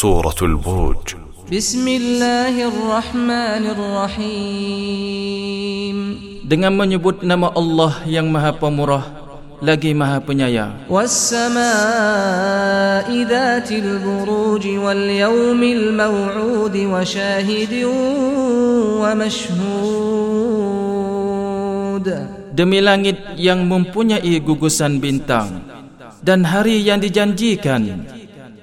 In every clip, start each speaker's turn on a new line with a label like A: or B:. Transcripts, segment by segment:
A: سورة البروج
B: بسم الله الرحمن الرحيم
C: Dengan menyebut nama Allah yang maha pemurah Lagi maha penyayang
B: والسماء ذات البروج واليوم الموعود وشاهد ومشهود
C: Demi langit yang mempunyai gugusan bintang Dan hari yang dijanjikan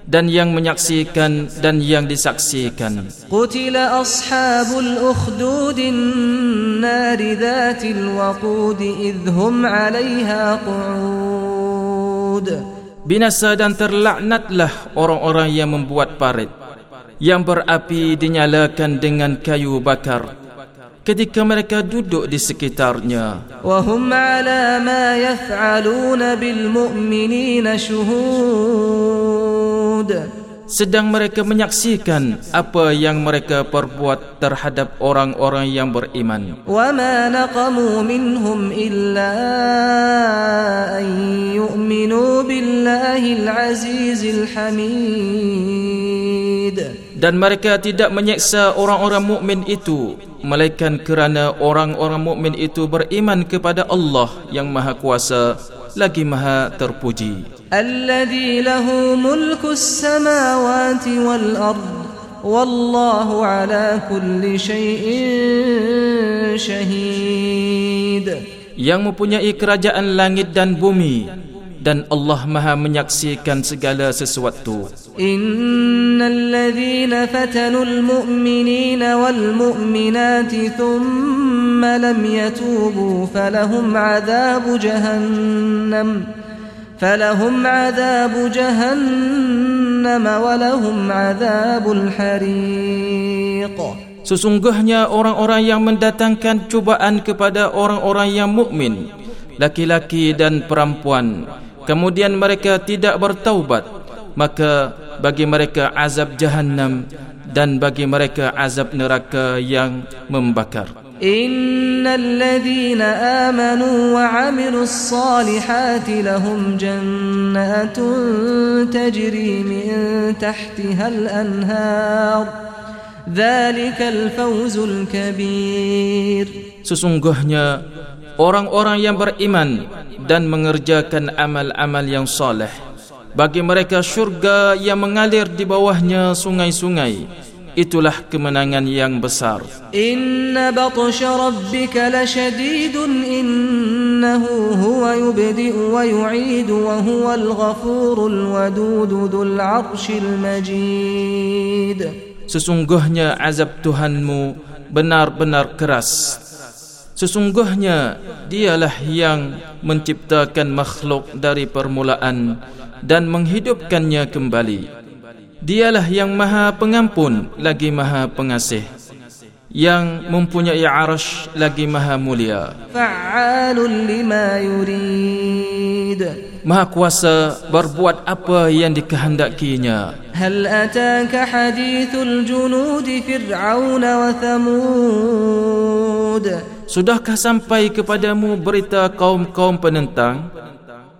C: dan yang menyaksikan dan yang disaksikan.
B: Qutila ashabul ukhdud nar dhatil waqud idhum 'alayha qu'ud.
C: Binasa dan terlaknatlah orang-orang yang membuat parit yang berapi dinyalakan dengan kayu bakar ketika mereka duduk di sekitarnya.
B: Wahum 'ala ma yaf'aluna bil mu'minina shuhud شهود
C: Sedang mereka menyaksikan apa yang mereka perbuat terhadap orang-orang yang beriman
B: وما نقموا منهم إلا أن يؤمنوا بالله العزيز الحميد
C: Dan mereka tidak menyeksa orang-orang mukmin itu Melainkan kerana orang-orang mukmin itu beriman kepada Allah yang maha kuasa lagi maha terpuji.
B: Alladhi lahu mulku samawati wal ard wallahu ala kulli shay'in shahid.
C: Yang mempunyai kerajaan langit dan bumi dan Allah Maha menyaksikan segala sesuatu.
B: Innalladzina fatanul mu'minina wal mu'minati thumma lam yatubu falahum 'adzabu jahannam falahum 'adzabu jahannam wa lahum 'adzabul hariq.
C: Sesungguhnya orang-orang yang mendatangkan cubaan kepada orang-orang yang mukmin, laki-laki dan perempuan, kemudian mereka tidak bertaubat, maka bagi mereka azab jahannam dan bagi mereka azab neraka yang membakar.
B: إن الذين آمنوا وعملوا الصالحات لهم جنات تجري من تحتها الأنهار ذلك الفوز الكبير
C: Sesungguhnya orang-orang yang beriman dan mengerjakan amal-amal yang soleh. Bagi mereka syurga yang mengalir di bawahnya sungai-sungai. Itulah kemenangan yang besar.
B: Inna batsha rabbika lashadidun innahu huwa yubdi'u wa yu'idu wa huwal ghafurul wadud dzul 'arsyil majid.
C: Sesungguhnya azab Tuhanmu benar-benar keras Sesungguhnya dialah yang menciptakan makhluk dari permulaan dan menghidupkannya kembali. Dialah yang maha pengampun lagi maha pengasih. Yang mempunyai arash lagi maha mulia.
B: Fa'alun lima yurid tidak.
C: Maha kuasa berbuat apa yang dikehendakinya.
B: Hal ataka hadithul junud fir'aun wa thamud?
C: Sudahkah sampai kepadamu berita kaum-kaum penentang?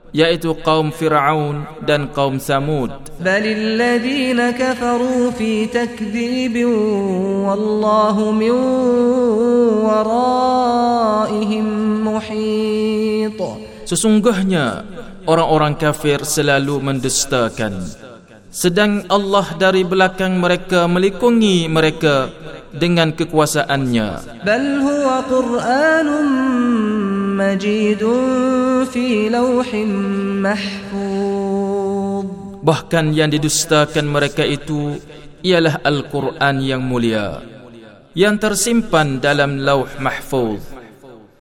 C: Yaitu kaum Fir'aun dan kaum Samud.
B: Balilladzina kafaru fi takdzibin wallahu min wara.
C: Sesungguhnya orang-orang kafir selalu mendustakan. Sedang Allah dari belakang mereka melikungi mereka dengan kekuasaannya.
B: Bal huwa qur'anun majidun fi lawhin mahfuz.
C: Bahkan yang didustakan mereka itu ialah al-quran yang mulia yang tersimpan dalam lauh mahfuz.